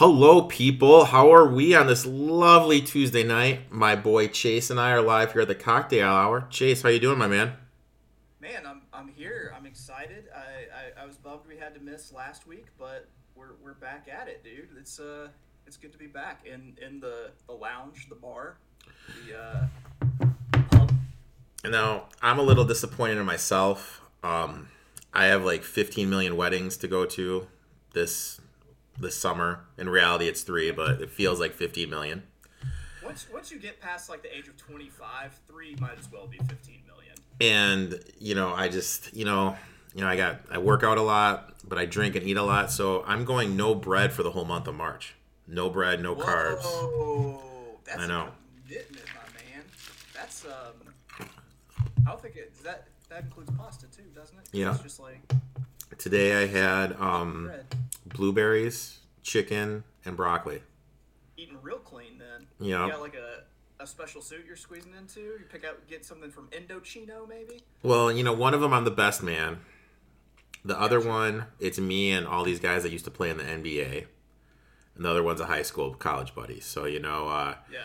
Hello, people. How are we on this lovely Tuesday night? My boy Chase and I are live here at the cocktail hour. Chase, how you doing, my man? Man, I'm, I'm here. I'm excited. I, I, I was bummed we had to miss last week, but we're, we're back at it, dude. It's uh it's good to be back in in the, the lounge, the bar, the uh, pub. Now, I'm a little disappointed in myself. Um, I have like 15 million weddings to go to this this summer. In reality, it's three, but it feels like 15 million. Once once you get past like the age of 25, three might as well be 15 million. and you know i just you know you know i got i work out a lot but i drink and eat a lot so i'm going no bread for the whole month of march no bread no carbs that's I know. commitment, my man. That's um. I don't think it that that includes pasta too, doesn't it? Yeah. It's just like today i had um bread. Blueberries chicken and broccoli Eating real clean then. Yeah. You got like a, a special suit you're squeezing into. You pick out get something from Indochino maybe. well you know one of them i'm the best man the other one it's me and all these guys that used to play in the nba and the other one's a high school college buddy so you know uh Yeah.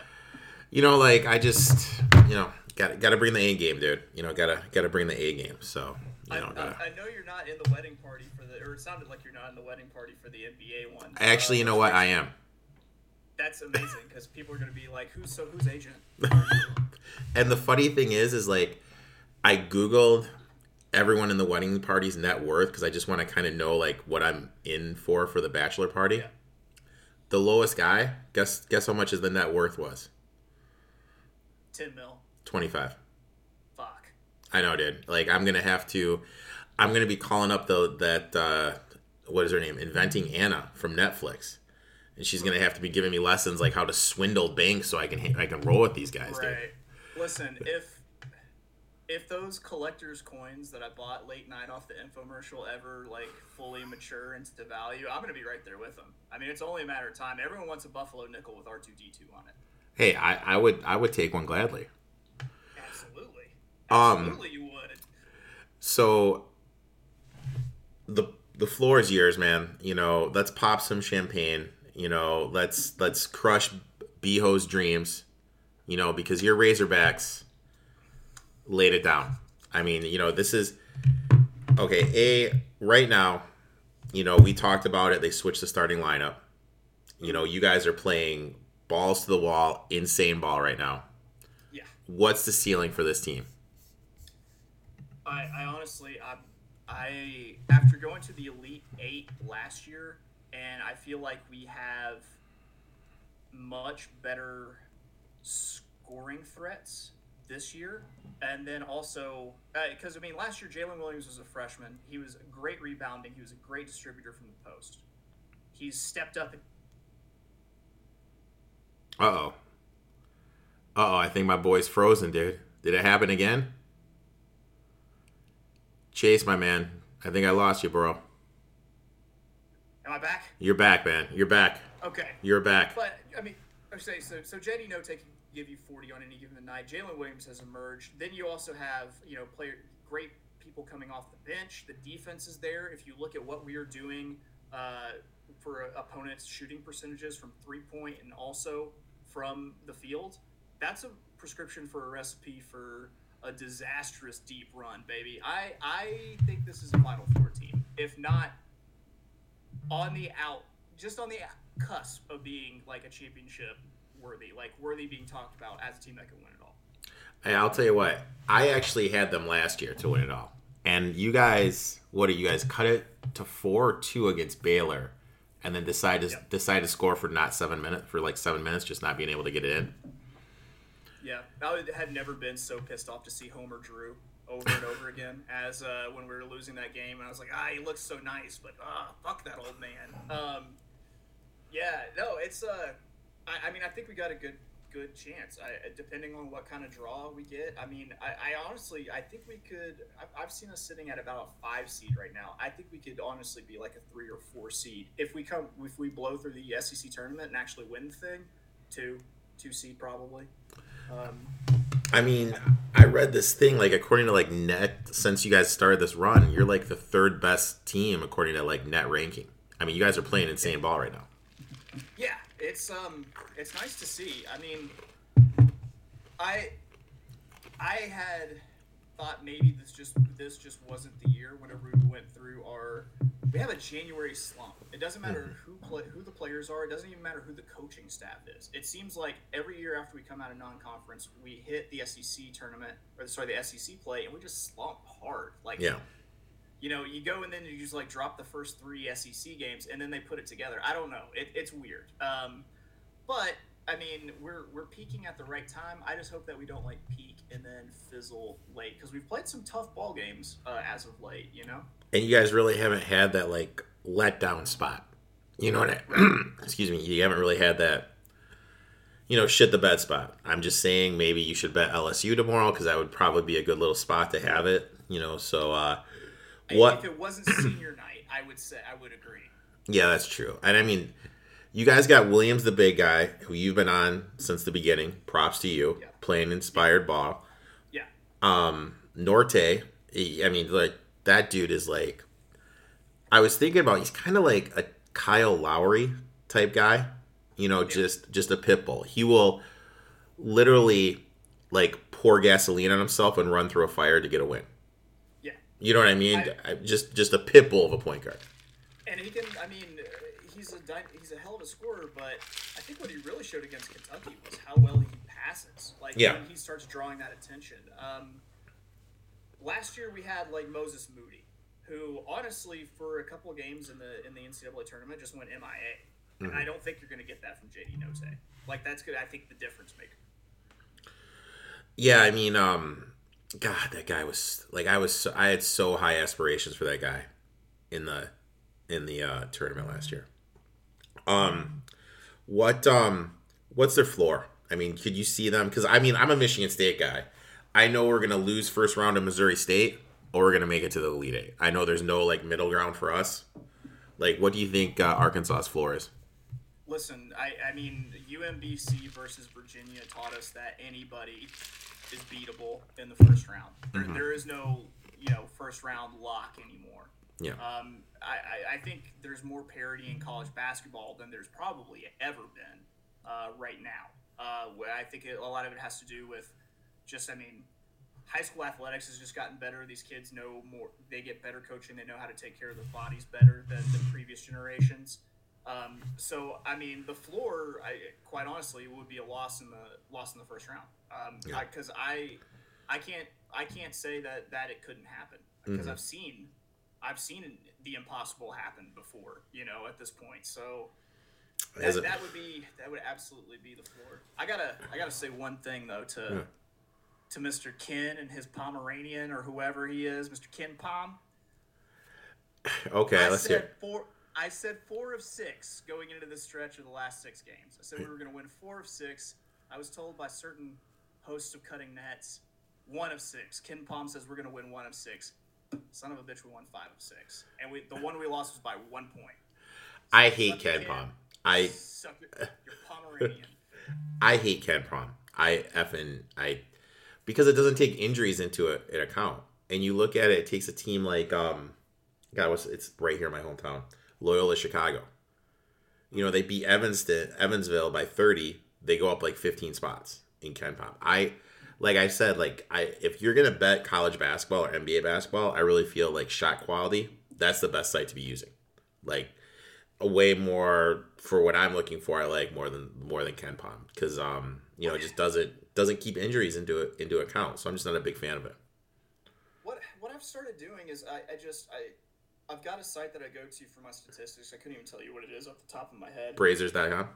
you know like i just you know gotta gotta bring the a game dude you know gotta gotta bring the a game so I, know gotta I, I know you're not in the wedding party for the, or it sounded like you're not in the wedding party for the NBA one. Actually, Uh, you know what? I am. That's amazing because people are going to be like, "Who's so? Who's agent?" And the funny thing is, is like, I googled everyone in the wedding party's net worth because I just want to kind of know like what I'm in for for the bachelor party. Yeah. The lowest guy, guess guess how much is the net worth was? Ten mil. Twenty five. I know, dude. Like I'm gonna have to. I'm gonna be calling up the that uh, what is her name? Inventing Anna from Netflix, and she's gonna have to be giving me lessons like how to swindle banks so I can I can roll with these guys, dude. Right. Listen, if if those collector's coins that I bought late night off the infomercial ever like fully mature into value, I'm gonna be right there with them. I mean, it's only a matter of time. Everyone wants a buffalo nickel with R2D2 on it. Hey, I, I would I would take one gladly. Absolutely. Um, you would. So the the floor is yours, man. You know, let's pop some champagne. You know, let's let's crush Beho's dreams. You know, because your Razorbacks laid it down. I mean, you know, this is okay. A right now, you know, we talked about it. They switched the starting lineup. You know, you guys are playing balls to the wall, insane ball right now. Yeah. What's the ceiling for this team? I, I honestly, I, I after going to the Elite Eight last year, and I feel like we have much better scoring threats this year, and then also because I mean last year Jaylin Williams was a freshman. He was a great rebounding. He was a great distributor from the post. He's stepped up. Uh oh. Uh oh, I think my boy's frozen, dude. Did it happen again? Chase, my man. I think I lost you, bro. Am I back? You're back, man. You're back. Okay. You're back. But I mean, I say so. So JD Notae can give you forty on any given night. Jaylin Williams has emerged. Then you also have you know player great people coming off the bench. The defense is there. If you look at what we are doing uh, for opponents' shooting percentages from three point and also from the field, that's a prescription for a recipe for a disastrous deep run, baby. I I think this is a Final Four team. If not on the out, just on the cusp of being like a championship worthy, like worthy being talked about as a team that can win it all. Hey, I'll tell you what. I actually had them last year to win it all. And you guys, what do you guys cut it to four or two against Baylor, and then decide to Yep. decide to score for not seven minutes for like seven minutes, just not being able to get it in. Yeah, I had never been so pissed off to see Homer Drew over and over again as uh, when we were losing that game, and I was like, ah, he looks so nice, but ah, fuck that old man. Um, yeah, no, it's uh, I, I mean, I think we got a good good chance. I, depending on what kind of draw we get. I mean, I, I honestly, I think we could. I've, I've seen us sitting at about a five seed right now. I think we could honestly be like a three or four seed if we come if we blow through the SEC tournament and actually win the thing. Two, two seed probably. Um, I mean, I read this thing like according to like net since you guys started this run, you're like the third best team according to like net ranking. I mean, you guys are playing insane ball right now. Yeah, it's um, it's nice to see. I mean, I, I had thought maybe this just this just wasn't the year. Whenever we went through our, we have a January slump. It doesn't matter who play who the players are. It doesn't even matter who the coaching staff is. It seems like every year after we come out of non-conference, we hit the SEC tournament or sorry the SEC play, and we just slump hard. Like Yeah. you know, you go and then you just like drop the first three SEC games, and then they put it together. I don't know. It, it's weird. Um, but I mean, we're we're peaking at the right time. I just hope that we don't like peak and then fizzle late because we've played some tough ball games uh, as of late. You know. And you guys really haven't had that like letdown spot. You know what I excuse me, you haven't really had that you know, shit the bed spot. I'm just saying maybe you should bet LSU tomorrow because that would probably be a good little spot to have it. You know, so uh what If it wasn't senior night, I would say I would agree. Yeah, that's true. And I mean, you guys got Williams, the big guy, who you've been on since the beginning. Props to you, Yeah. playing inspired ball. Yeah. Um, Notae, I mean, like that dude is like. I was thinking about he's kind of like a Kyle Lowry type guy, you know, just just a pit bull. He will literally like pour gasoline on himself and run through a fire to get a win. Yeah. You know what I mean? I- just just a pit bull of a point guard. And he can. I mean, he's a dy- he's a hell of a scorer, but I think what he really showed against Kentucky was how well he passes. Like Yeah. when he starts drawing that attention. Um, last year we had like Moses Moody, who honestly for a couple of games in the in the NCAA tournament just went MIA, and I don't think you're going to get that from JD Notae. Like that's good. I think the difference maker. Yeah, I mean, um, God, that guy was like, I was, so, I had so high aspirations for that guy in the in the uh, tournament last year. Um, what um, what's their floor? I mean, could you see them? Because I mean, I'm a Michigan State guy. I know we're gonna lose first round of Missouri State, or we're gonna make it to the Elite Eight. I know there's no like middle ground for us. Like, what do you think uh, Arkansas's floor is? Listen, I, I mean, UMBC versus Virginia taught us that anybody is beatable in the first round. There, there is no, you know, first round lock anymore. Yeah. Um, I, I, I think there's more parity in college basketball than there's probably ever been uh, right now. Uh, I think it, a lot of it has to do with just, I mean, high school athletics has just gotten better. These kids know more. They get better coaching. They know how to take care of their bodies better than the previous generations. Um, so I mean, the floor, I, quite honestly, would be a loss in the loss in the first round. Um, Yeah. because I, I can't I can't say that that it couldn't happen because I've seen I've seen the impossible happen before. You know, at this point, so. That, that would be that would absolutely be the floor. I gotta I gotta say one thing though to Yeah. to Mr. Ken and his Pomeranian or whoever he is, Mr. Ken Pom. Okay, I let's said hear. four. I said four of six going into this stretch of the last six games. I said we were going to win four of six. I was told by certain hosts of Cutting Nets, one of six. Ken Pom says we're going to win one of six. Son of a bitch, we won five of six, and we the one we lost was by one point. I hate Ken. Pom. I Suck your, your Pomeranian. I hate Ken Pom. I effing I because it doesn't take injuries into a, an account. And you look at it, it takes a team like um God, what's it's right here in my hometown, Loyola Chicago. You know, they beat Evanston, Evansville by 30. They go up like 15 spots in Ken Pom. I like I said, like I if you're gonna bet college basketball or NBA basketball, I really feel like shot quality, that's the best site to be using. Like a way more for what I'm looking for. I like more than more than Ken Pom because um you know it just doesn't doesn't keep injuries into it into account. So I'm just not a big fan of it. what what I've started doing is I, I just I I've got a site that I go to for my statistics. I couldn't even tell you what it is off the top of my head. Brazzers.com.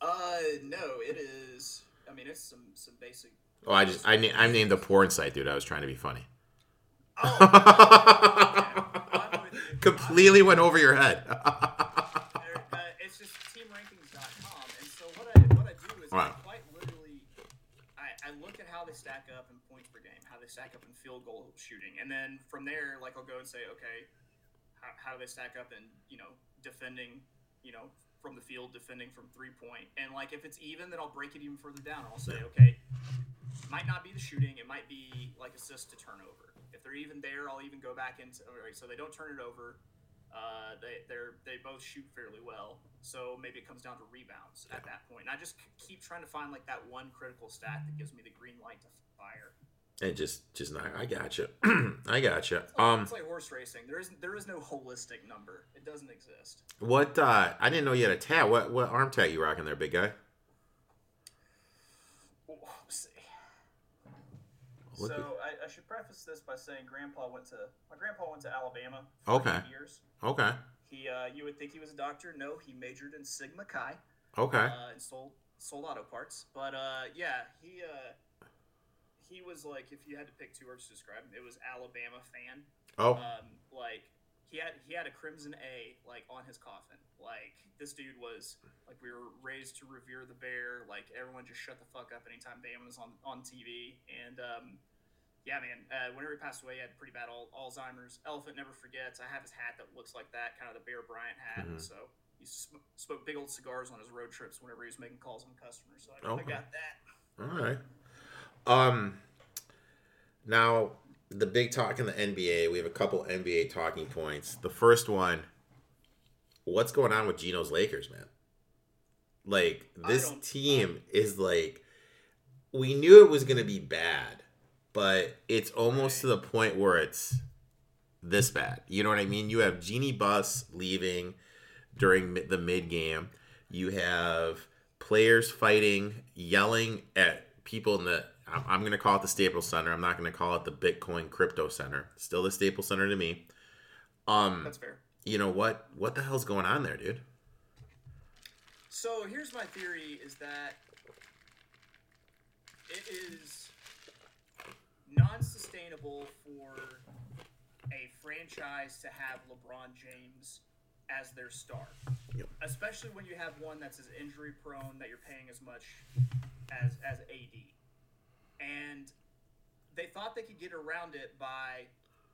Uh, no, it is. I mean, it's some some basic. Oh, I just I na- I named the porn site, dude. I was trying to be funny. Oh, I'm with you. Completely went over your head. Uh, it's just teamrankings.com, and so what I what I do is I Wow. quite literally I, I look at how they stack up in points per game, how they stack up in field goal shooting, and then from there, like I'll go and say, okay, how, how do they stack up in you know defending, you know from the field, defending from three point, and like if it's even, then I'll break it even further down. I'll say, okay, might not be the shooting, it might be like assist to turnover. If they're even there, I'll even go back into all right, so they don't turn it over. Uh, they they're they both shoot fairly well, so maybe it comes down to rebounds at that point. And I just keep trying to find like that one critical stat that gives me the green light to fire. And just just not. I got gotcha. I gotcha. It's like, Um, it's like horse racing. There is there is no holistic number. It doesn't exist. what? uh I didn't know you had a tat. What what arm tat you rocking there, big guy? Ooh, see. Look so I, I should preface this by saying Grandpa went to my grandpa went to Alabama for Okay. years. Okay. He uh, you would think he was a doctor. No, he majored in Sigma Chi. Okay. uh, and sold sold auto parts. But uh, yeah, he uh, he was like, if you had to pick two words to describe him, it was Alabama fan. oh. Um, like he had he had a crimson A like on his coffin. Like this dude was like we were raised to revere the bear. Like everyone just shut the fuck up anytime Bama was on on TV. And um, yeah, man, uh, whenever he passed away, he had pretty bad al- Alzheimer's. Elephant never forgets. I have his hat that looks like that, kind of the Bear Bryant hat. Mhm. So he sm- smoked big old cigars on his road trips whenever he was making calls on customers. So I, I got that. All right. Um. Now the big talk in the NBA. We have a couple NBA talking points. The first one. What's going on with Gino's Lakers, man? Like this team is like, we knew it was going to be bad, but it's almost to the point where it's this bad. You know what I mean? You have Jeanie Buss leaving during the mid game. You have players fighting, yelling at people in the. I'm, going to call it the Staples Center. I'm not going to call it the Bitcoin Crypto Center. Still the Staples Center to me. Um, That's fair. you know what? What the hell's going on there, dude? So here's my theory: is that it is non-sustainable for a franchise to have LeBron James as their star, Yep. especially when you have one that's as injury-prone that you're paying as much as as AD, and they thought they could get around it by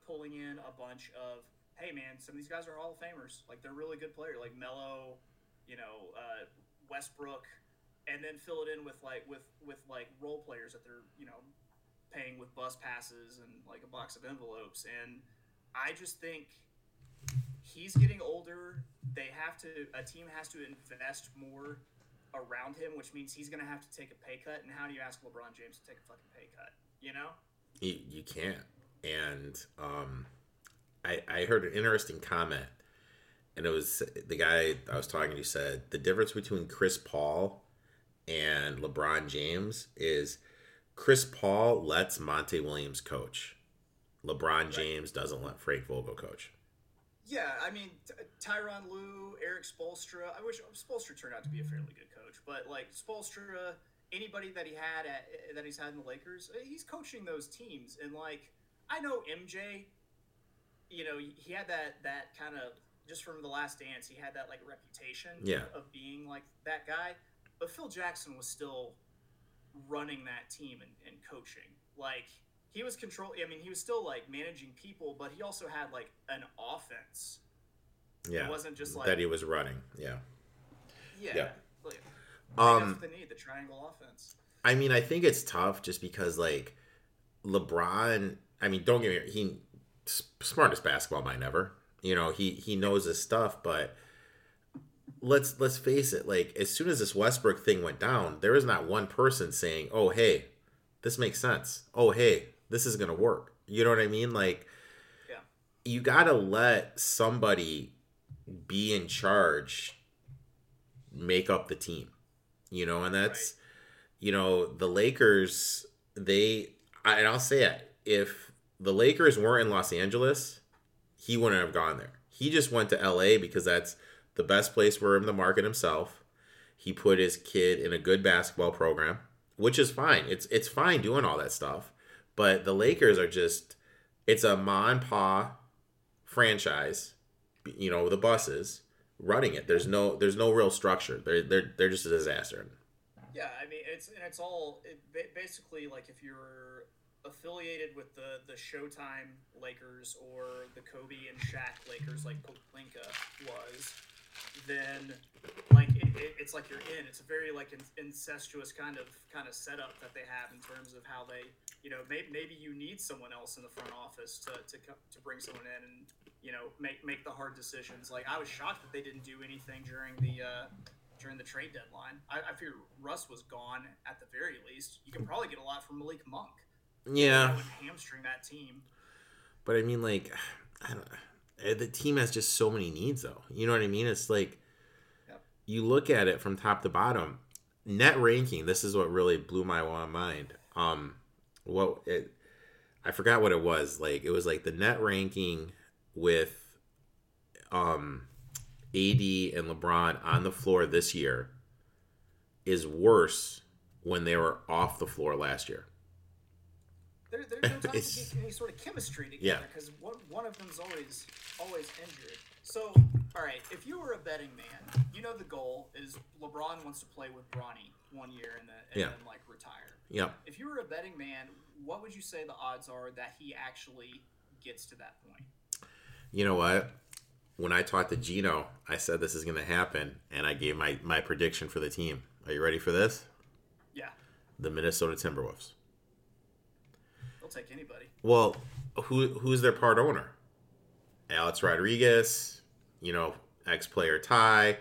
pulling in a bunch of hey man, some of these guys are Hall of Famers. Like they're really good players, like Melo, you know, uh, Westbrook, and then fill it in with like with with like role players that they're you know paying with bus passes and like a box of envelopes. And I just think he's getting older. They have to a team has to invest more around him, which means he's going to have to take a pay cut. And how do you ask LeBron James to take a fucking pay cut? You know? You, you can't. And um, I, I heard an interesting comment, and it was the guy I was talking to said the difference between Chris Paul and LeBron James is Chris Paul lets Monty Williams coach. LeBron James doesn't let Frank Vogel coach. Yeah, I mean T- Tyronn Lue, Erik Spoelstra. I wish Spoelstra turned out to be a fairly good coach, but like Spoelstra, anybody that he had at that he's had in the Lakers, eh, he's coaching those teams. And like I know MJ, you know, he had that that kind of just from the Last Dance, he had that like reputation Yeah. of being like that guy. But Phil Jackson was still running that team and, and coaching. Like he was control. I mean, he was still like managing people, but he also had like an offense. Yeah, it wasn't just like- that he was running. Yeah. Yeah. Yeah. Like, Um, that's what need the triangle offense. I mean, I think it's tough just because like LeBron. I mean, don't get me. He smartest basketball mind ever. You know, he he knows his stuff, but let's let's face it. Like as soon as this Westbrook thing went down, there is not one person saying, "Oh, hey, this makes sense. Oh, hey, this is gonna work." You know what I mean? Like, Yeah. you gotta let somebody be in charge, make up the team. You know, and that's you know the Lakers. They I- and I'll say it if the Lakers weren't in Los Angeles, he wouldn't have gone there. He just went to LA because that's the best place for him to market himself. He put his kid in a good basketball program, which is fine. It's it's fine doing all that stuff. But the Lakers are just it's a ma and pa franchise, you know, the buses running it. There's no there's no real structure. They're they're they're just a disaster. Yeah, I mean it's and it's all it, basically like if you're affiliated with the the Showtime Lakers or the Kobe and Shaq Lakers like Pelinka was, then like it, it, it's like you're in. It's a very like in, incestuous kind of kind of setup that they have in terms of how they you know maybe maybe you need someone else in the front office to to to bring someone in and you know, make make the hard decisions. Like I was shocked that they didn't do anything during the uh, during the trade deadline. I, I fear Russ was gone at the very least. You can probably get a lot from Malik Monk. Yeah, That would hamstring that team. but I mean, like, I don't. eh, The team has just so many needs, though. You know what I mean? It's like. You look at it from top to bottom. Net ranking. This is what really blew my mind. Um, what it, I forgot what it was. Like it was like the net ranking with um AD and LeBron on the floor this year is worse when they were off the floor last year. There, there's no time to get any sort of chemistry Yeah. together because one, one of them's always always injured. So, all right, if you were a betting man, you know the goal is LeBron wants to play with Bronny one year and then, and Yeah. then like retire. Yep. If you were a betting man, what would you say the odds are that he actually gets to that point? You know what? When I talked to Gino, I said this is going to happen, and I gave my, my prediction for the team. Are you ready for this? Yeah, The Minnesota Timberwolves. they'll take anybody. Well, who who's their part owner? Alex Rodriguez, you know, ex player Ty.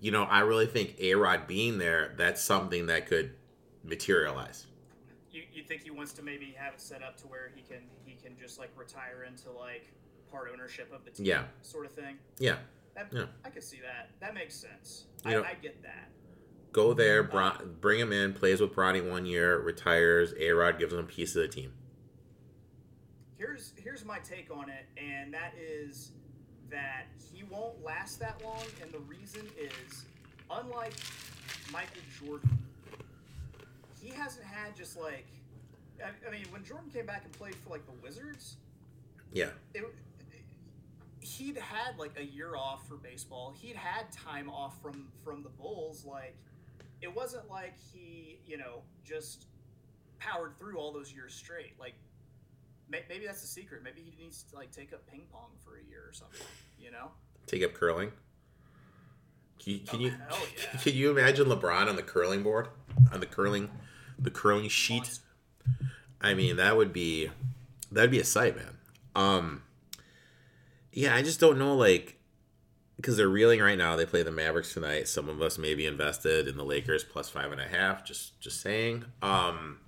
You know, I really think A Rod being there, that's something that could materialize. You, you think he wants to maybe have it set up to where he can he can just like retire into like part ownership of the team, Yeah. sort of thing. Yeah. That, Yeah. I could see that. That makes sense. I, know- I get that. Go there, uh, Bron- bring him in, plays with Bronny one year, retires. A Rod gives him a piece of the team. Here's here's my take on it, and that is that he won't last that long, and the reason is, unlike Michael Jordan, he hasn't had just like, I, I mean, when Jordan came back and played for like the Wizards, Yeah. it, he'd had like a year off for baseball. He'd had time off from from the Bulls. Like, it wasn't like he, you know, just powered through all those years straight. Like, maybe that's the secret. Maybe he needs to like take up ping pong for a year or something. You know? Take up curling. Can you, can Oh, you yeah. can you imagine LeBron on the curling board on the curling the curling sheet? I mean, that would be that'd be a sight, man. Um, yeah, I just don't know, like, because they're reeling right now. They play the Mavericks tonight. Some of us may be invested in the Lakers plus five and a half. Just, just saying. Um,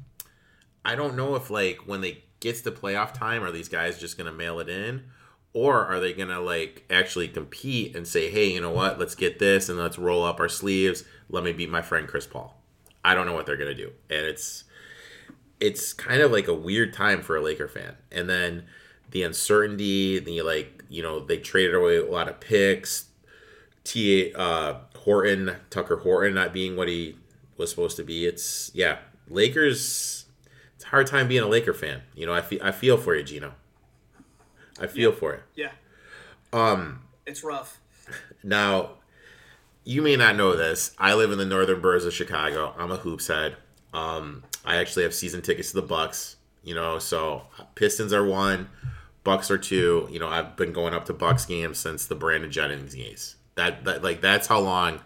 I don't know if like when they gets to playoff time, are these guys just gonna mail it in, or are they gonna like actually compete and say, hey, you know what? Let's get this and let's roll up our sleeves. Let me beat my friend Chris Paul. I don't know what they're gonna do, and it's it's kind of like a weird time for a Laker fan. And then the uncertainty, the like, you know, they traded away a lot of picks. T. Uh, Horton, Tucker Horton, not being what he was supposed to be. It's yeah, Lakers. Hard time being a Laker fan. You know, I feel I feel for you, Gino. I feel for it. Yeah. Um, It's rough. now, you may not know this. I live in the northern boroughs of Chicago. I'm a hoops head. Um, I actually have season tickets to the Bucks. You know, so Pistons are one, Bucks are two. You know, I've been going up to Bucks games since the Brandon Jennings games. That, that like that's how long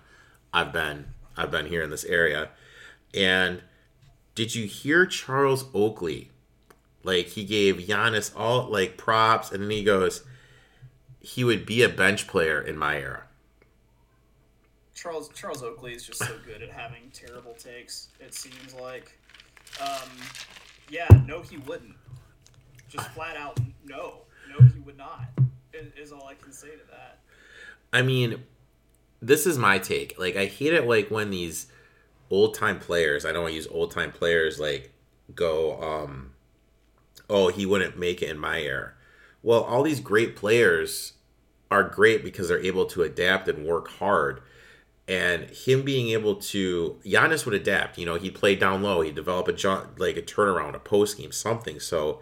I've been I've been here in this area. And did you hear Charles Oakley? Like he gave Giannis all like props, and then he goes, he would be a bench player in my era. Charles Charles Oakley is just so good at having terrible takes. It seems like, um, yeah, no, he wouldn't. Just flat out, no, no, he would not. Is, is all I can say to that. I mean, this is my take. Like, I hate it like when these old time players, I don't want to use old time players, like go, um, oh, he wouldn't make it in my era. Well, all these great players are great because they're able to adapt and work hard. And him being able to, Giannis would adapt. You know, he'd play down low. He'd develop a like a turnaround, a post game, something. So,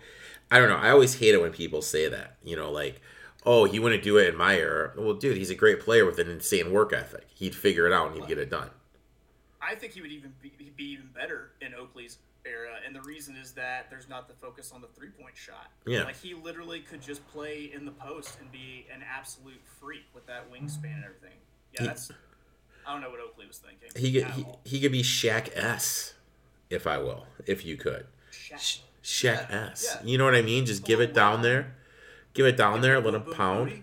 I don't know. I always hate it when people say that. You know, like, oh, he wouldn't do it in my era. Well, dude, he's a great player with an insane work ethic. He'd figure it out and he'd get it done. I think he would even be, be even better in Oakley's era, and the reason is that there's not the focus on the three point shot. Yeah. like he literally could just play in the post and be an absolute freak with that wingspan and everything. Yeah, He- that's. I don't know what Oakley was thinking. He could he, he could be Shaq S, if I will, if you could. Shaq. Sh- Shaq Yeah, S. yeah. You know what I mean? Just give oh, it down there. Give it down there, let him pound. booty.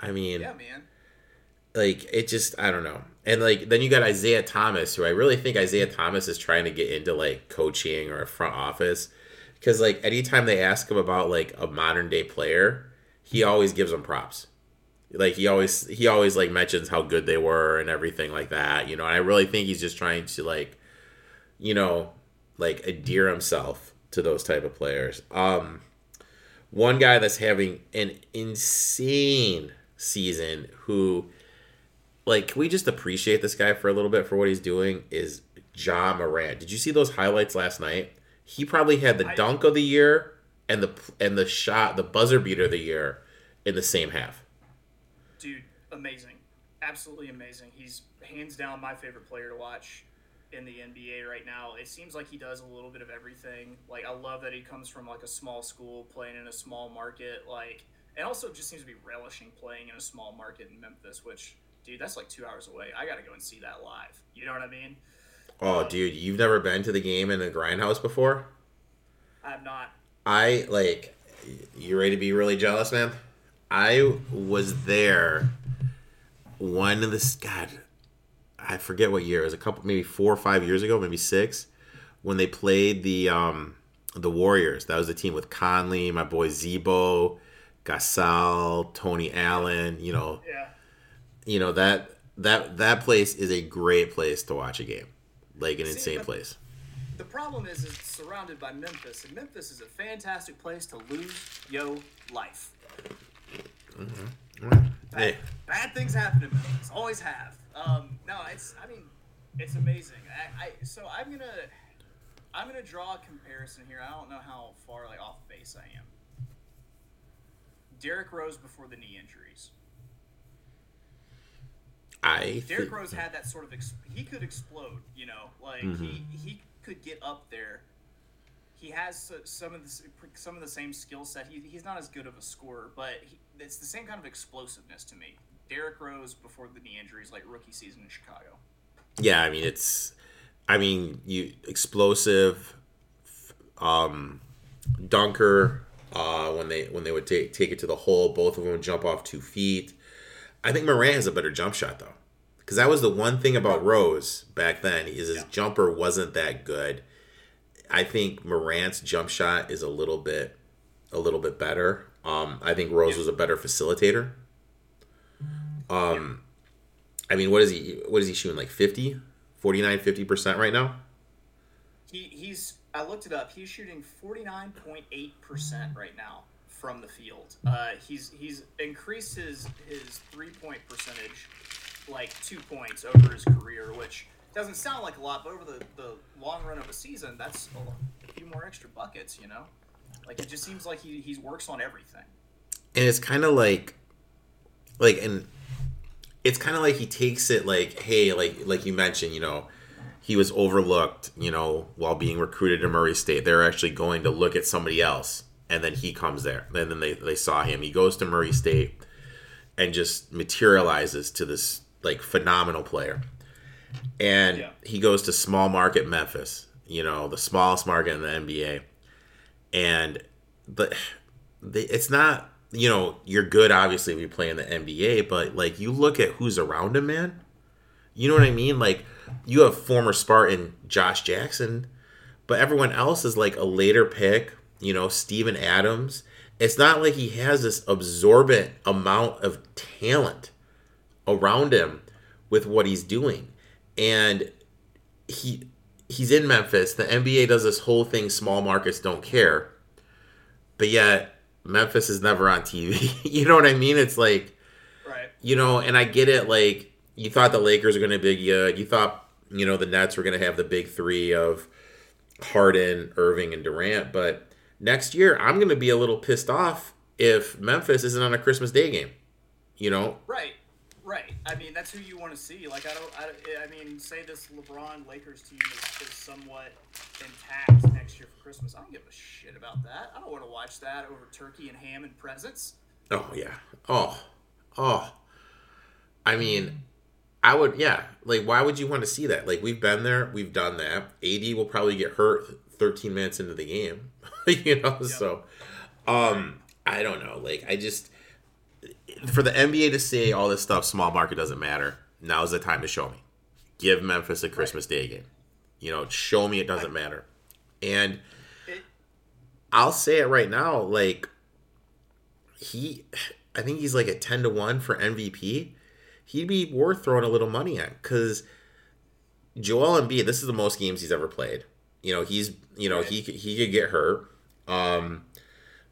I mean, Yeah, man. like it just I don't know. And like then you got Isaiah Thomas, who I really think Isaiah Thomas is trying to get into like coaching or a front office. Because like anytime they ask him about like a modern day player, he always gives them props. Like he always he always like mentions how good they were and everything like that. You know, and I really think he's just trying to like, you know, like endear himself to those type of players. Um one guy that's having an insane season who like can we just appreciate this guy for a little bit for what he's doing is Ja Morant. Did you see those highlights last night? He probably had the I- dunk of the year and the and the shot, the buzzer beater of the year in the same half. Dude, amazing. Absolutely amazing. He's hands down my favorite player to watch in the NBA right now. It seems like he does a little bit of everything. Like I love that he comes from like a small school playing in a small market like and also just seems to be relishing playing in a small market in Memphis, which dude, that's like 2 hours away. I got to go and see that live. You know what I mean? Oh, dude, you've never been to the game in the grindhouse before? I'm not I like you ready to be really jealous, man? I was there one of the God, I forget what year. It was a couple maybe four or five years ago, maybe six, when they played the um the Warriors. That was the team with Conley, my boy Z-Bo, Gasol, Tony Allen, you know, yeah. You know that that that place is a great place to watch a game. Like an See, insane place. The problem is it's surrounded by Memphis, and Memphis is a fantastic place to lose yo life. Hey, Bad things happen in Memphis, always have. Um, no, it's I mean, it's amazing. I, I so I'm gonna I'm gonna draw a comparison here. I don't know how far like off base I am. Derrick Rose before the knee injuries. I Derrick Rose had that sort of ex- he could explode, you know, like Mm-hmm. he he could get up there. He has some of the some of the same skill set. He, he's not as good of a scorer, but he, it's the same kind of explosiveness to me. Derrick Rose before the knee injuries, like rookie season in Chicago. Yeah, I mean it's I mean you explosive um dunker uh when they when they would take take it to the hole, both of them would jump off 2 feet. I think Morant has a better jump shot though. Cuz that was the one thing about Rose back then is his Yeah. jumper wasn't that good. I think Morant's jump shot is a little bit a little bit better. Um I think Rose was a better facilitator. Um I mean, what is he? What is he shooting? Like 50, 49, 50 percent right now. He he's I looked it up. He's shooting forty nine point eight percent right now from the field. Uh, he's he's increased his his three point percentage like two points over his career, which doesn't sound like a lot, but over the, the long run of a season, that's a, a few more extra buckets. You know, like it just seems like he he works on everything. and it's kind of like like and it's kind of like he takes it like hey like like you mentioned you know he was overlooked you know while being recruited to murray state they're actually going to look at somebody else and then he comes there and then they, they saw him he goes to murray state and just materializes to this like phenomenal player and Yeah. he goes to small market memphis you know the smallest market in the nba and but they, it's not you know you're good obviously if you play in the NBA, but like you look at who's around him, man. You know what I mean? Like you have former Spartan Josh Jackson, but everyone else is like a later pick. You know, Steven Adams. It's not like he has this absorbent amount of talent around him with what he's doing, and he he's in Memphis. The NBA does this whole thing: small markets don't care but yet Memphis is never on TV. you know what I mean? It's like, Right. you know, and I get it. Like, you thought the Lakers were going to be good. You thought, you know, the Nets were going to have the big three of Harden, Irving, and Durant. But next year, I'm going to be a little pissed off if Memphis isn't on a Christmas Day game. You know? Right, right. I mean, that's who you want to see. Like, I don't. I, I mean, say this LeBron Lakers team is, is somewhat intact next year for Christmas. I don't give a shit about that. I don't want to watch that over turkey and ham and presents. Oh yeah. Oh. Oh. I mean, I would yeah. Like why would you want to see that? Like we've been there, we've done that. AD will probably get hurt 13 minutes into the game. you know, so um I don't know. Like I just for the NBA to say all this stuff, small market doesn't matter. Now's the time to show me. Give Memphis a Christmas Day game. You know, show me it doesn't matter. And I'll say it right now, like he I think he's like a 10 to 1 for MVP. He'd be worth throwing a little money at cuz Joel Embiid, this is the most games he's ever played. You know, he's you know, he could- he could get hurt. Um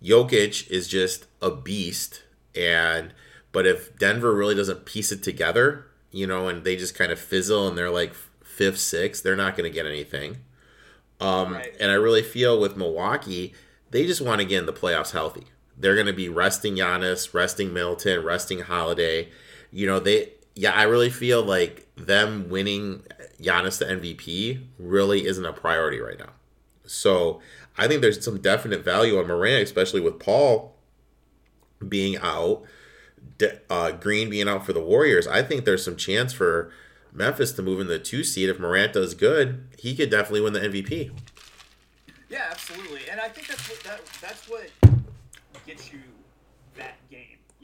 Jokic is just a beast and but if Denver really doesn't piece it together, you know, and they just kind of fizzle and they're like fifth, sixth, they're not going to get anything. Um, Right. And I really feel with Milwaukee, they just want to get in the playoffs healthy. They're going to be resting Giannis, resting Middleton, resting Holiday. You know, they, yeah, I really feel like them winning Giannis the MVP really isn't a priority right now. So I think there's some definite value on Morant, especially with Paul being out, uh, Green being out for the Warriors. I think there's some chance for Memphis to move in the two seed. If Morant does good, he could definitely win the MVP. yeah, absolutely. And I think that's what that, that's what gets you.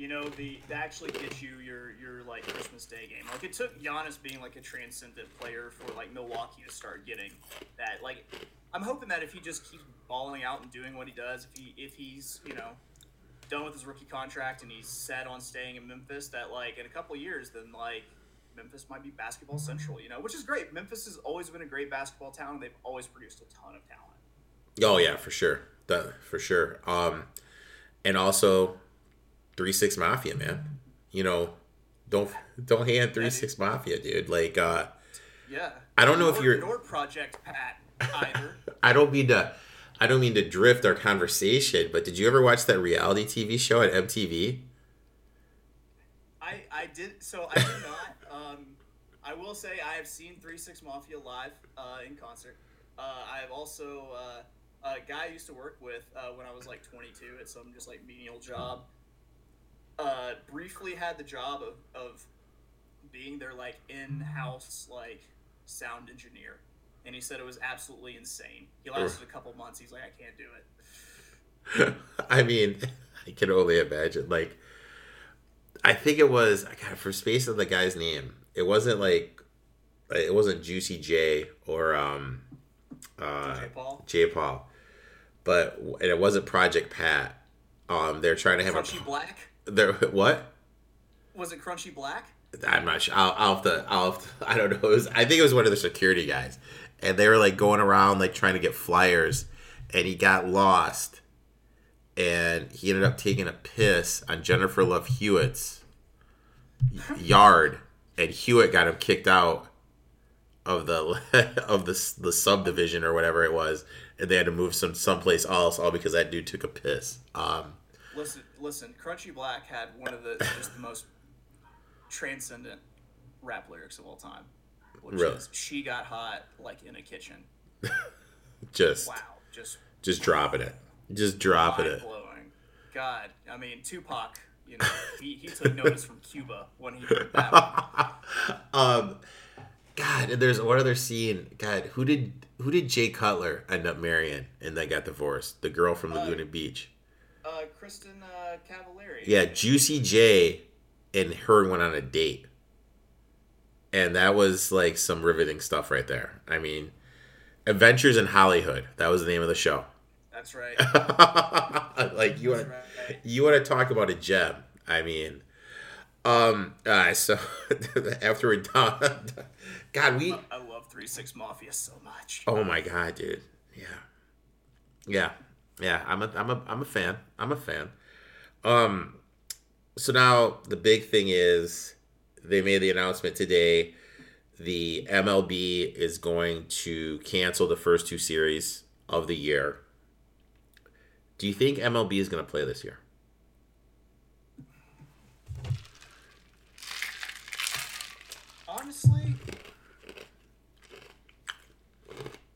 You know, the that actually gets you your your like Christmas Day game. Like it took Giannis being like a transcendent player for like Milwaukee to start getting that. Like I'm hoping that if he just keeps balling out and doing what he does, if he if he's you know done with his rookie contract and he's set on staying in Memphis, that like in a couple years, then like Memphis might be basketball central. You know, which is great. Memphis has always been a great basketball town. They've always produced a ton of talent. Oh yeah, for sure. That for sure. Um, and also, three six mafia man. You know, don't don't hand three six mafia, dude. Like, uh, Yeah. I don't know if you're- nor Project Pat either. I don't mean to. I don't mean to drift our conversation, but did you ever watch that reality TV show at MTV? I I did so I did not. Um, I will say I have seen Three Six Mafia live uh, in concert. Uh, I have also uh, a guy I used to work with uh, when I was like 22 at some just like menial job. Uh, briefly had the job of, of being their like in-house like sound engineer, and he said it was absolutely insane. He lasted a couple months. He's like, I can't do it. I mean, I can only imagine. Like, I think it was. I got for space of the guy's name. It wasn't like, it wasn't Juicy J or um, uh, DJ Paul, J Paul, but and it wasn't Project Pat. Um, they're trying to have Crunchy a. Black. They're what? Was it Crunchy Black? I'm not sure. I'll, I'll have to. I'll have to, I don't know. It was, I think it was one of the security guys, and they were like going around like trying to get flyers, and he got lost, and he ended up taking a piss on Jennifer Love Hewitt's yard, and Hewitt got him kicked out of the of the the subdivision or whatever it was, and they had to move some someplace else, all because that dude took a piss. Um, Listen, listen. Crunchy Black had one of the just the most transcendent rap lyrics of all time, which Really? is "She got hot like in a kitchen." just Wow, just just dropping it, just dropping it. blowing. God, I mean Tupac. You know, he, he took notice from Cuba when he heard that. Um, God, and there's one other scene. God, who did who did Jay Cutler end up marrying and then got divorced? The girl from Laguna Beach. Uh, Kristin uh, Cavallari. Yeah, Juicy J and her went on a date, and that was like some riveting stuff right there. I mean, Adventures in Hollywood. That was the name of the show. that's right. like you want right. you want to talk about a gem. I mean, um, uh, so after we're done, God, we. I love Three Six Mafia so much. Oh my god, dude. Yeah. Yeah. Yeah, I'm a I'm a I'm a fan. I'm a fan. Um so now the big thing is they made the announcement today the MLB is going to cancel the first two series of the year. Do you think MLB is going to play this year? Honestly,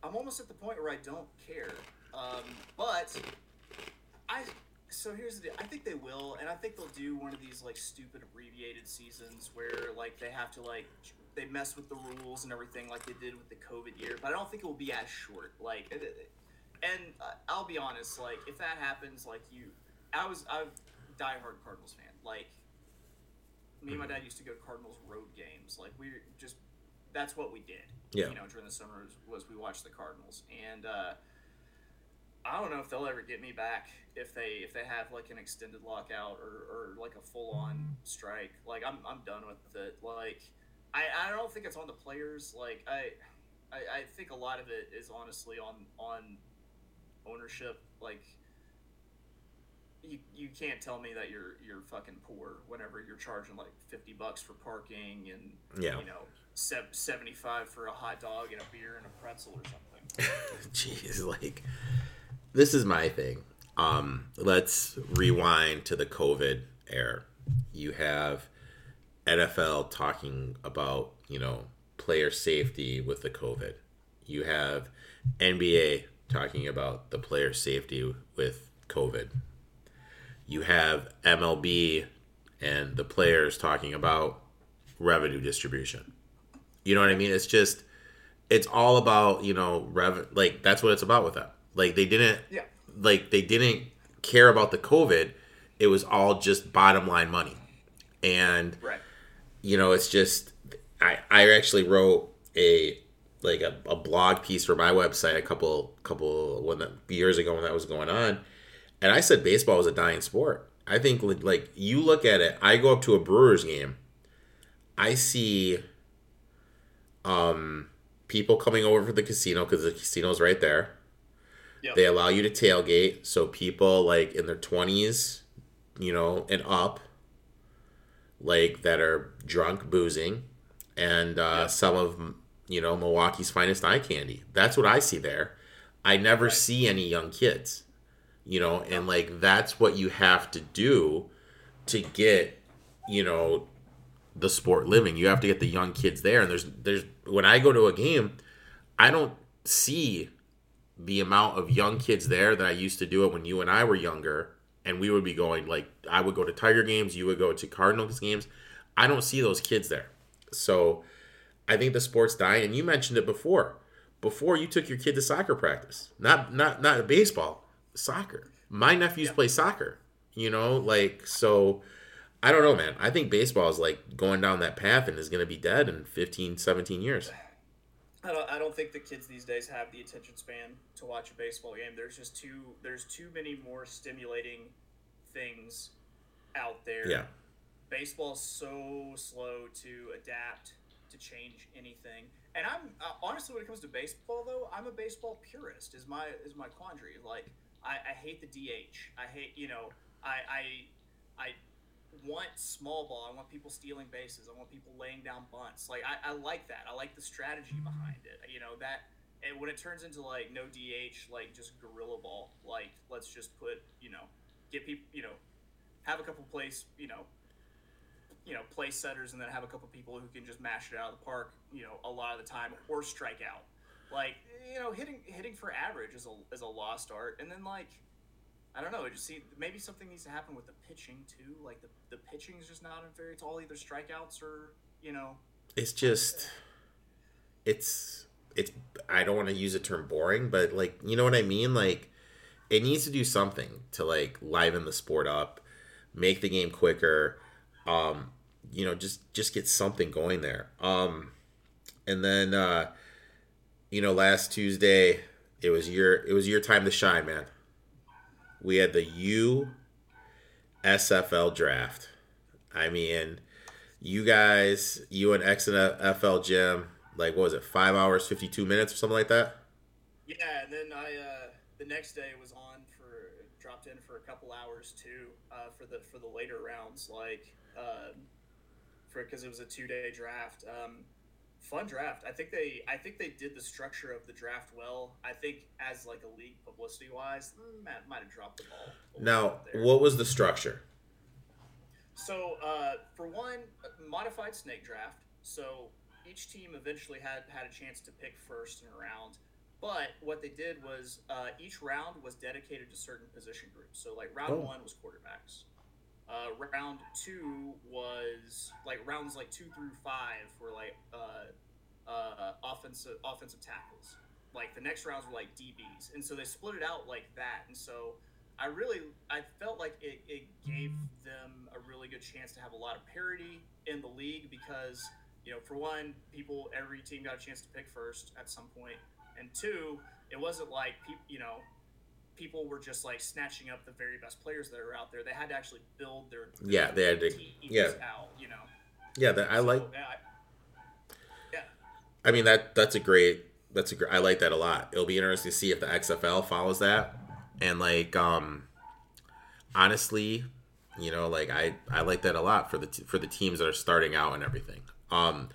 I'm almost at the point where I don't care. Um, but I so here's the deal. I think they will, and I think they'll do one of these like stupid abbreviated seasons where like they have to like they mess with the rules and everything like they did with the COVID year. But I don't think it will be as short. Like, and uh, I'll be honest, like if that happens, like you I was I diehard Cardinals fan. Like me and my dad used to go to Cardinals road games. Like we just that's what we did. Yeah. You know, during the summers was we watched the Cardinals, and uh, I don't know if they'll ever get me back if they if they have like an extended lockout or, or like a full on strike. Like I'm I'm done with it. Like I, I don't think it's on the players. Like I, I I think a lot of it is honestly on on ownership. Like you, you can't tell me that you're you're fucking poor whenever you're charging like 50 bucks for parking and Yeah. you know se- 75 for a hot dog and a beer and a pretzel or something Jeez, like this is my thing. Um, let's rewind to the COVID era. You have NFL talking about, you know, player safety with the COVID. You have NBA talking about the player safety with COVID. You have MLB and the players talking about revenue distribution. You know what I mean? It's just it's all about you know rev like that's what it's about with that like they didn't yeah. like they didn't care about the covid. It was all just bottom line money. And right. you know it's just i i actually wrote a like a, a blog piece for my website a couple couple when that years ago when that was going on. And i said baseball was a dying sport. I think like, like you look at it i go up to a brewers game i see um people coming over for the casino because the casino's right there Yep. they allow you to tailgate so people like in their 20s you know and up like that are drunk boozing and uh, Yeah. some of you know milwaukee's finest eye candy that's what i see there i never Right. see any young kids you know and like that's what you have to do to get you know the sport living you have to get the young kids there and there's there's when i go to a game i don't see the amount of young kids there that I used to do it when you and I were younger, and we would be going like I would go to Tiger games, you would go to Cardinals games. I don't see those kids there, so I think the sport's dying. And you mentioned it before. Before you took your kid to soccer practice, not not not baseball, soccer. My nephews play soccer. You know, like so. I don't know, man. I think baseball is like going down that path and is going to be dead in 15, 17 years. I don't, I don't think the kids these days have the attention span to watch a baseball game. There's just too there's too many more stimulating things out there. Yeah. Baseball's so slow to adapt to change anything. And I'm uh, honestly when it comes to baseball though, I'm a baseball purist. Is my is my quandary. Like I, I hate the DH. I hate you know I I I want small ball. I want people stealing bases. I want people laying down bunts. Like I, I like that. I like the strategy behind it. You know that. And when it turns into like no DH, like just gorilla ball, like let's just put you know get people you know have a couple place you know you know place setters and then have a couple people who can just mash it out of the park you know a lot of the time or strike out. Like you know hitting hitting for average is a is a lost art. And then like I don't know. It just maybe something needs to happen with the pitching too. Like the the pitching is just not unfair. It's all either strikeouts or you know. it's just it's it's I don't want to use the term boring, but like you know what I mean? Like it needs to do something to like liven the sport up, make the game quicker, um, you know, just just get something going there. Um and then uh you know, last Tuesday it was your it was your time to shine, man. We had the U SFL draft. I mean, you guys, you and XFL Jim, like what was it, five hours, fifty two minutes or something like that? Yeah, and then I uh, the next day was on for dropped in for a couple hours too uh, for the for the later rounds, like uh, for because it was a two day draft. Um, fun draft. I think they I think they did the structure of the draft well. I think as like a league publicity wise, Matt might have dropped the ball. Now, what was the structure? So, uh, for one, modified snake draft. So each team eventually had had a chance to pick first in a round. But what they did was uh, each round was dedicated to certain position groups. So, like round Oh. one was quarterbacks. Uh, round two was like rounds like two through five were like uh, uh, offensive offensive tackles. Like the next rounds were like DBs, and so they split it out like that. And so I really I felt like it, it gave them a really good chance to have a lot of parity in the league because you know for one people every team got a chance to pick first at some point and two it wasn't like people you know people were just like snatching up the very best players that are out there they had to actually build their, their Yeah, they had to- yeah. out you know Yeah, that I So, like. yeah, I- yeah I mean that that's a great that's a great I like that a lot. It'll be interesting to see if the XFL follows that. And like um honestly, you know, like I I like that a lot for the t- for the teams that are starting out and everything. Um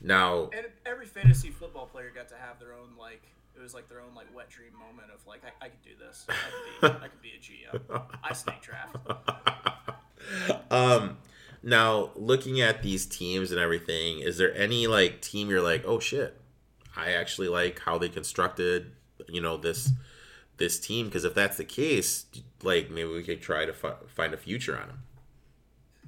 now And every fantasy football player got to have their own like it was like their own like wet dream moment of like I, I could do this. I could be I could be a GM. I snake draft. um now looking at these teams and everything, is there any like team you're like, "Oh shit. I actually like how they constructed, you know, this this team because if that's the case, like maybe we could try to fi- find a future on them."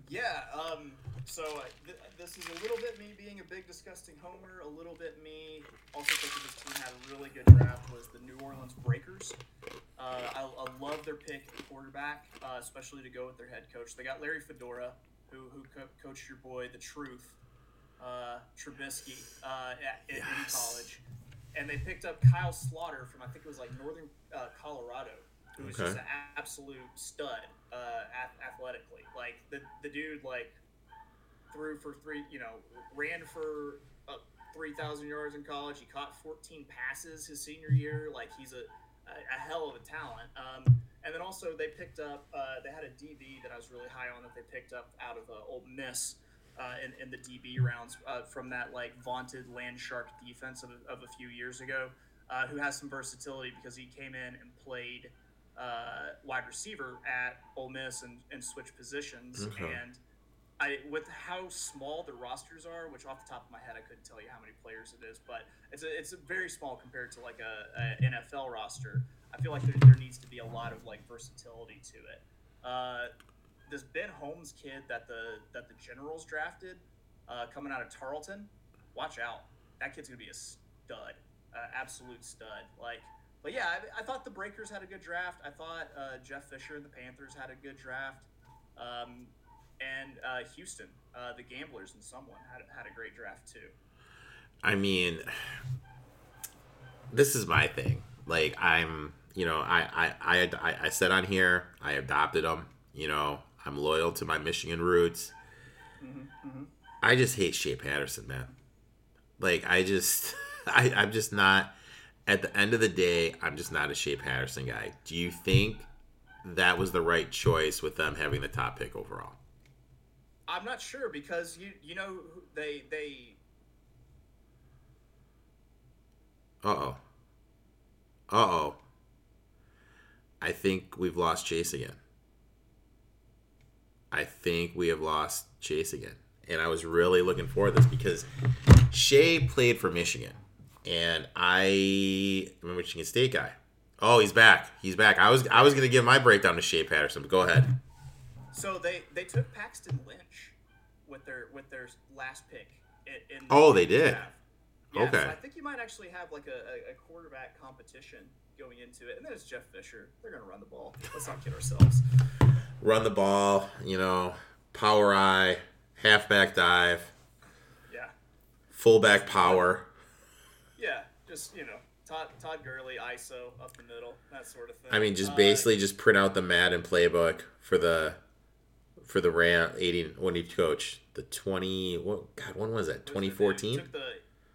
Yeah. Um. So uh, th- this is a little bit me being a big disgusting homer. A little bit me also thinking this team had a really good draft was the New Orleans Breakers. Uh, I, I love their pick at quarterback, uh, especially to go with their head coach. They got Larry Fedora, who who co- coached your boy, the Truth, uh, Trubisky, uh, at, in- in college, and they picked up Kyle Sloter from I think it was like Northern uh, Colorado, who was just an absolute stud uh, ath- athletically. Like the the dude like threw for three, you know, ran for uh, three thousand yards in college. He caught fourteen passes his senior year. Like he's a a, a hell of a talent. Um, and then also they picked up uh, they had a DB that I was really high on that they picked up out of uh, Ole Miss. Uh, in, in the DB rounds uh, from that like vaunted land shark defense of, of a few years ago, uh, who has some versatility because he came in and played uh, wide receiver at Ole Miss and, and switched positions. Okay. And I, with how small the rosters are, which off the top of my head I couldn't tell you how many players it is, but it's a, it's a very small compared to like a, a NFL roster. I feel like there, there needs to be a lot of like versatility to it. Uh, this Ben Holmes kid that the that the Generals drafted, uh, coming out of Tarleton, watch out. That kid's gonna be a stud, uh, absolute stud. Like, but yeah, I, I thought the Breakers had a good draft. I thought uh, Jeff Fisher and the Panthers had a good draft. Um, and uh, Houston, uh, the Gamblers, and someone had had a great draft too. I mean, this is my thing. Like I'm, you know, I I I I, said on here I adopted them. You know, I'm loyal to my Michigan roots. I just hate Shea Patterson, man. Like I just, I I'm just not. At the end of the day, I'm just not a Shea Patterson guy. Do you think that was the right choice with them having the top pick overall? I'm not sure because you you know they they Uh oh. Uh oh. I think we've lost Chase again. I think we have lost Chase again. And I was really looking forward to this because Shea played for Michigan. And I am a Michigan State guy. Oh, he's back. He's back. I was I was gonna give my breakdown to Shea Patterson, but go ahead. so they they took Paxton Lynch with their with their last pick in, in Oh, they did? Yeah, Okay. so I think you might actually have like a, a, quarterback competition going into it, and then it's Jeff Fisher. They're gonna run the ball. Let's not kid ourselves. Run the ball, you know, power I, halfback dive, Yeah, fullback power. yeah, just you know, Todd Todd Gurley, ISO up the middle, that sort of thing. I mean, just Uh, basically just print out the Madden playbook for the for the Ram eighty when he coached the twenty. What God? When was that? Twenty fourteen. took the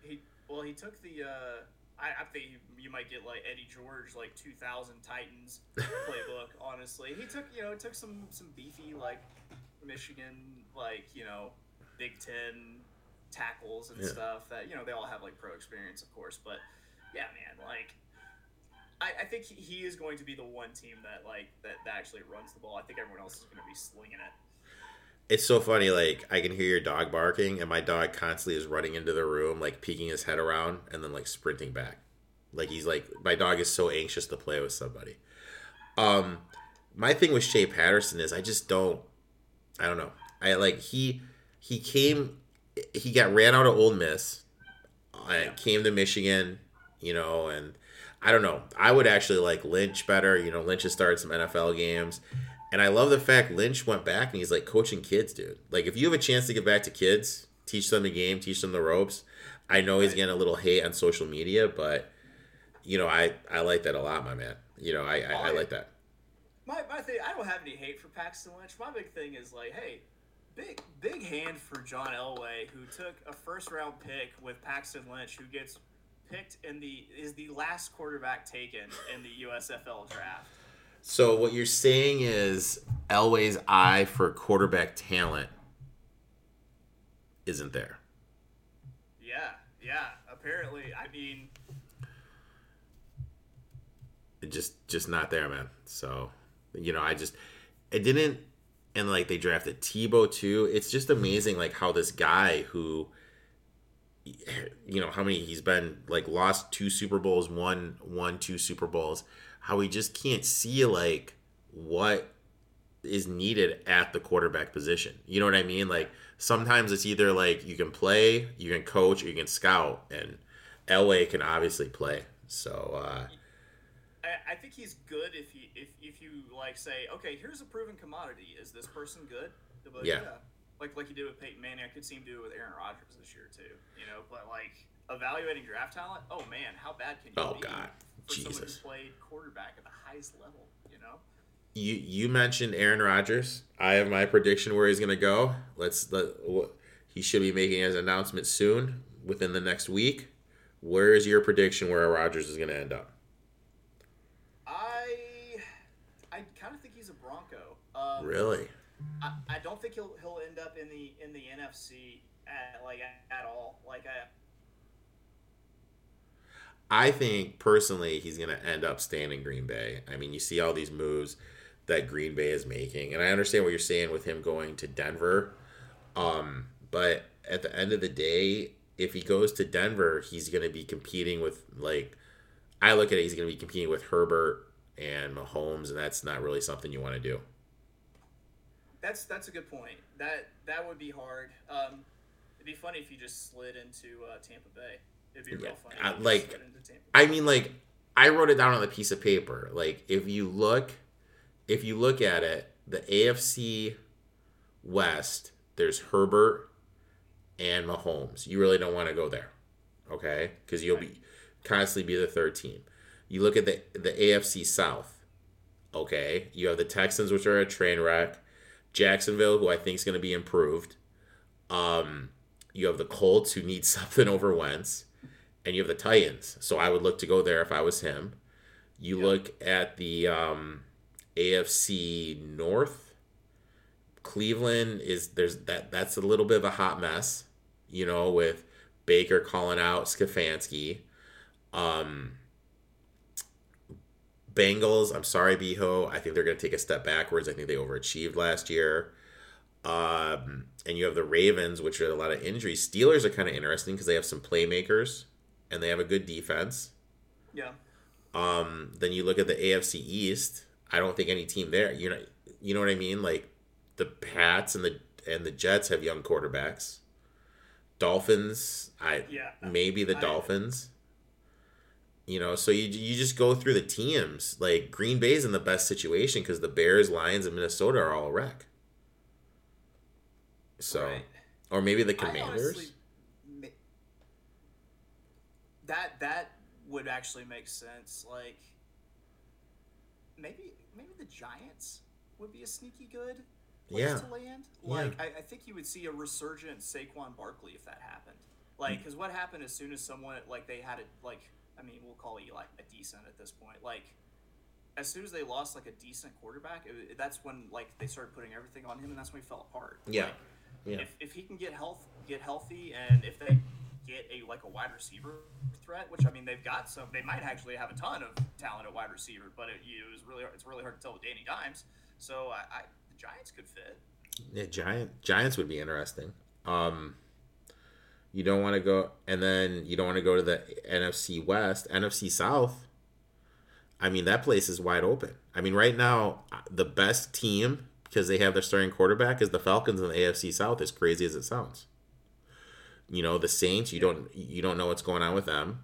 he well he took the uh, I, I think you might get like Eddie George like 2000 Titans playbook. honestly, he took you know it took some some beefy like Michigan like you know Big Ten tackles and Yeah. stuff that you know they all have like pro experience of course, but yeah man like. I, I think he- is going to be the one team that like that, that actually runs the ball. I think everyone else is going to be slinging it. It's so funny. Like I can hear your dog barking, and my dog constantly is running into the room, like peeking his head around, and then like sprinting back. Like he's like my dog is so anxious to play with somebody. Um, my thing with Shea Patterson is I just don't. I don't know. I like he he came he got ran out of Ole Miss. I Yeah. came to Michigan. you know, and I don't know. I would actually like Lynch better. You know, Lynch has started some NFL games. And I love the fact Lynch went back and he's like coaching kids, dude. Like if you have a chance to get back to kids, teach them the game, teach them the ropes. I know he's getting a little hate on social media, but you know, I I like that a lot, my man. You know, I I, I like that. My, my thing, I don't have any hate for Paxton Lynch. My big thing is like, hey, big big hand for John Elway, who took a first round pick with Paxton Lynch, who gets picked in the is the last quarterback taken in the USFL draft. So what you're saying is Elway's eye for quarterback talent isn't there. Yeah, yeah. Apparently, I mean, it just just not there, man. So you know, I just it didn't and like they drafted Tebow too. It's just amazing like how this guy who you know how many he's been like lost two Super Bowls, one one two Super Bowls, how he just can't see like what is needed at the quarterback position. You know what I mean? Like sometimes it's either like you can play, you can coach, or you can scout, and Elway can obviously play. So uh, I, I think he's good if you if, if you like say, okay, here's a proven commodity. Is this person good? Like, Yeah. Like like you did with Peyton Manning, I could see him do it with Aaron Rodgers this year too. You know, but like evaluating draft talent, oh man, how bad can you Oh, be God. for someone Jesus. who played quarterback at the highest level? You know. you you mentioned Aaron Rodgers. I have my prediction where he's gonna go. Let's let he should be making his announcement soon, within the next week. Where is your prediction where Rodgers is gonna end up? I I kind of think he's a Bronco. Um, Really? I, I don't think he'll he'll end up in the in the NFC at like at, all. Like I I think personally he's going to end up staying in Green Bay. I mean, you see all these moves that Green Bay is making, and I understand what you're saying with him going to Denver. Um, but at the end of the day, if he goes to Denver, he's going to be competing with like I look at it, he's going to be competing with Herbert and Mahomes, and that's not really something you want to do. That's that's a good point. That that would be hard. Um, it'd be funny if you just slid into uh, Tampa Bay. It'd be Yeah, real funny. I- like- slid into Tampa I mean, like I wrote it down on a piece of paper. Like if you look, if you look at it, the AFC West, there's Herbert and Mahomes. You really don't want to go there, okay? Because you'll be constantly be the third team. You look at the the AFC South, okay? You have the Texans, which are a train wreck. Jacksonville, who I think is going to be improved. Um, you have the Colts, who need something over Wentz and you have the Titans. So I would look to go there if I was him. You Yeah. look at the um, AFC North. Cleveland is there's that that's a little bit of a hot mess, you know, with Baker calling out Stefanski. Um, Bengals, I'm sorry, Beho. I think they're going to take a step backwards. I think they overachieved last year. Um, and you have the Ravens, which are a lot of injuries. Steelers are kind of interesting because they have some playmakers and they have a good defense. Yeah. Um, then you look at the AFC East. I don't think any team there. You know, you know what I mean. Like the Pats and the and the Jets have young quarterbacks. Dolphins, I Yeah. maybe the I- Dolphins. You know, so you you just go through the teams. Like Green Bay's in the best situation because the Bears, Lions, and Minnesota are all a wreck. So, Right. or maybe the Commanders. honestly that that would actually make sense. Like maybe maybe the Giants would be a sneaky good place Yeah. to land. Yeah. Like I, I think you would see a resurgent Saquon Barkley if that happened. Like mm. because what happened as soon as someone like they had it like I mean we'll call Eli a decent at this point like. As soon as they lost like a decent quarterback, it, that's when like they started putting everything on him, and that's when he fell apart. Yeah. Like, Yeah. if, if he can get health get healthy and if they get a like a wide receiver threat, which I mean they've got some, they might actually have a ton of talent at wide receiver, but it, you know, it was really it's really hard to tell with Danny Dimes. So I, I the Giants could fit. Yeah, Giant Giants would be interesting. Um, you don't want to go, and then you don't want to go to the NFC West, NFC South. I mean, that place is wide open. I mean, right now, uh, the best team because they have their starting quarterback is the Falcons in the AFC South. As crazy as it sounds, you know, the Saints. You don't you don't know what's going on with them.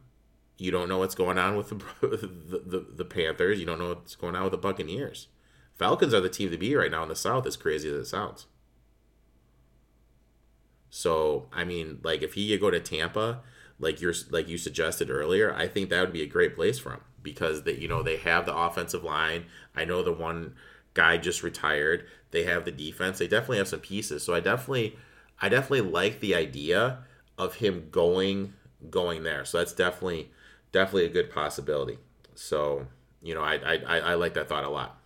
You don't know what's going on with the, the, the, the Panthers. You don't know what's going on with the Buccaneers. Falcons are the team to be right now in the South, as crazy as it sounds. So, I mean, like if he could go to Tampa, like you're like you suggested earlier, I think that would be a great place for him because that you know they have the offensive line. I know the one guy just retired. They have the defense. They definitely have some pieces. So I definitely I definitely like the idea of him going going there. So that's definitely definitely a good possibility. So, you know, I I, I like that thought a lot.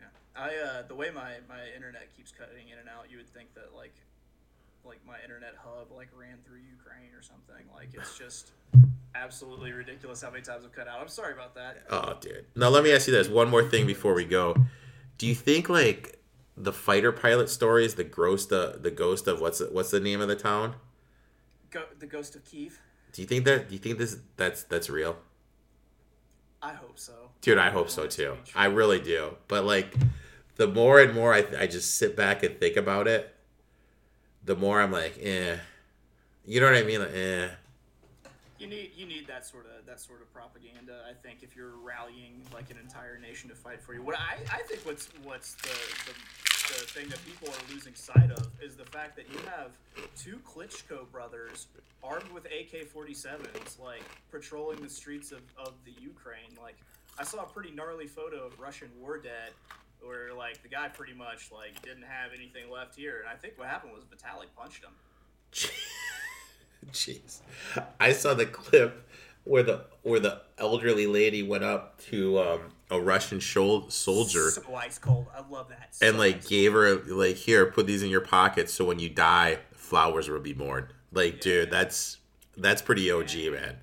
Yeah. I uh the way my my internet keeps cutting in and out, you would think that like like my internet hub like ran through Ukraine or something. Like it's just absolutely ridiculous how many times I've cut out. I'm sorry about that. Oh, dude. Now let me ask you this one more thing before we go. Do you think like the fighter pilot stories, the ghost, of, the ghost of what's what's the name of the town? Go, the ghost of Kiev. Do you think that? Do you think this that's that's real? I hope so. Dude, I hope so too. I really do. But like, the more and more I, I just sit back and think about it, the more I'm like, eh. You know what I mean? Like, eh. You need you need that sort of that sort of propaganda. I think if you're rallying like an entire nation to fight for you, what I, I think what's what's the, the the thing that people are losing sight of is the fact that you have two Klitschko brothers armed with AK-47s, like patrolling the streets of, of the Ukraine. Like I saw a pretty gnarly photo of Russian war dead, where like the guy pretty much like didn't have anything left here, and I think what happened was Vitalik punched him. Jeez, I saw the clip where the where the elderly lady went up to um, a Russian shol- soldier. So ice cold. I love that. So and like gave her like here, put these in your pockets so when you die, flowers will be born. Like, yeah. dude, that's that's pretty OG, yeah. man.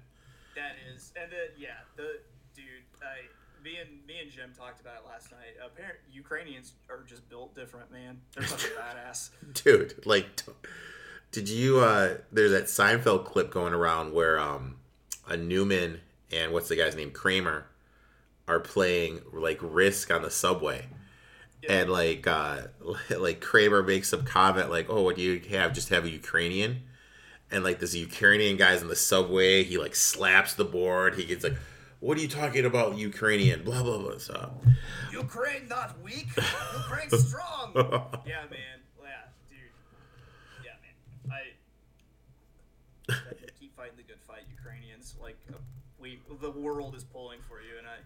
That is, and then yeah, the me and me and Jim talked about it last night. Apparently, Ukrainians are just built different, man. They're fucking badass, dude. Like, did you? uh There's that Seinfeld clip going around where um a Newman and what's the guy's name Kramer are playing like Risk on the subway. Yeah. And like uh like Kramer makes some comment like, "Oh, what do you have? Just have a Ukrainian?" And like this Ukrainian guy's in the subway, he like slaps the board. He gets like, "What are you talking about, Ukrainian?" Blah blah blah. So Ukraine not weak, Ukraine strong. yeah, man. Yeah, dude. Yeah, man. I keep fighting the good fight, Ukrainians. Like uh, we, the world is pulling for you, and I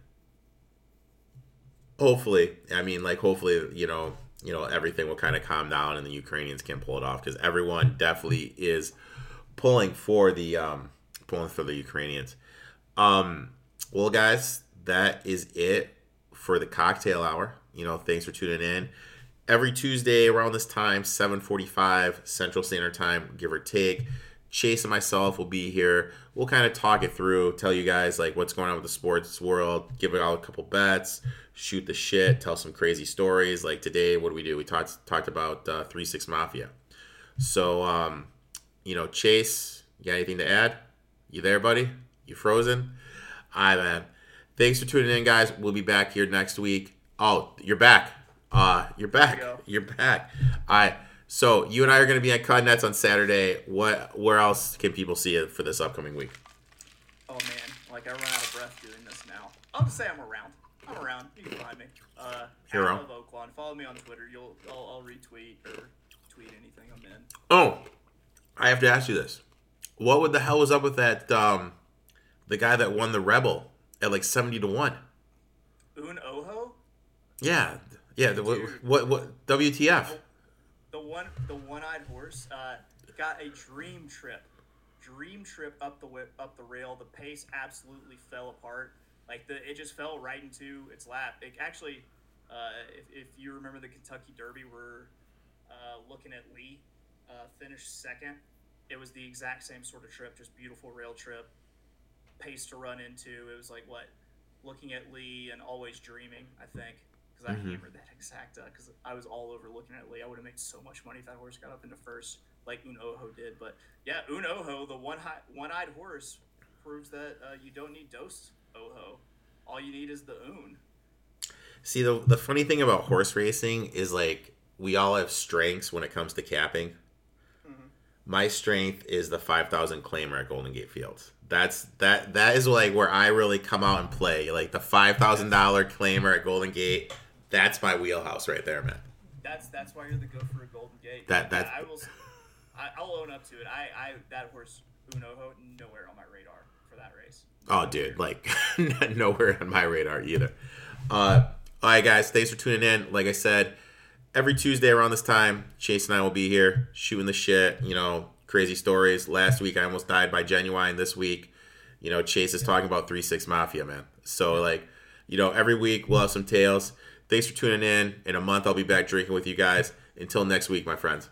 hopefully i mean like hopefully you know you know everything will kind of calm down and the ukrainians can pull it off because everyone definitely is pulling for the um pulling for the ukrainians um well guys that is it for the cocktail hour you know thanks for tuning in every tuesday around this time 7.45 central standard time give or take chase and myself will be here we'll kind of talk it through tell you guys like what's going on with the sports world give it all a couple bets shoot the shit, tell some crazy stories. Like today, what do we do? We talked talked about uh, Three Six Mafia. So, um, you know, Chase, you got anything to add? You there, buddy? You frozen? All right, man. Thanks for tuning in, guys. We'll be back here next week. Oh, you're back. Uh, you're back. You are back. All right. So you and I are going to be at Cud Nets on Saturday. What? Where else can people see it for this upcoming week? Oh man, like I run out of breath doing this now. I'll just say I'm around. I'm around. You can find me. Uh, Hero. Of Oaklawn. Follow me on Twitter. You'll I'll, I'll retweet or tweet anything I'm in. Oh, I have to ask you this. What would the hell was up with that? Um, the guy that won the Rebel at like seventy to one. Un Ojo. Yeah, yeah. The, what, what what WTF? The, the one the one-eyed horse uh, got a dream trip. Dream trip up the whip, up the rail. The pace absolutely fell apart like the it just fell right into its lap. It actually, uh, if, if you remember the Kentucky Derby, we're uh, Lookin At Lee uh, finished second. It was the exact same sort of trip, just beautiful rail trip, pace to run into. It was like what Lookin At Lee and always dreaming. I think because I mm-hmm. hammered that exact because uh, I was all over Lookin At Lee. I would have made so much money if that horse got up into first like Un Ojo did. But yeah, Un Ojo, the one one eyed horse, proves that uh, you don't need dose Oho. All you need is the oon. See, the, the funny thing about horse racing is like we all have strengths when it comes to capping. Mm-hmm. my strength is the 5000 claimer at Golden Gate Fields. That's that that is like where I really come out and play. Like the $5,000 claimer at Golden Gate. That's my wheelhouse right there, man. That's that's why you're the go for a Golden Gate. That- that's- I will. I, will own up to it. I, I that horse Uno nowhere on my radar for that race. Oh, dude, like nowhere on my radar either. Uh, all right, guys, thanks for tuning in. Like I said, every Tuesday around this time, Chase and I will be here shooting the shit. You know, crazy stories. Last week, I almost died by genuine. This week, you know, Chase is talking about three six mafia, man. So like, you know, every week we'll have some tales. Thanks for tuning in. In a month, I'll be back drinking with you guys. Until next week, my friends.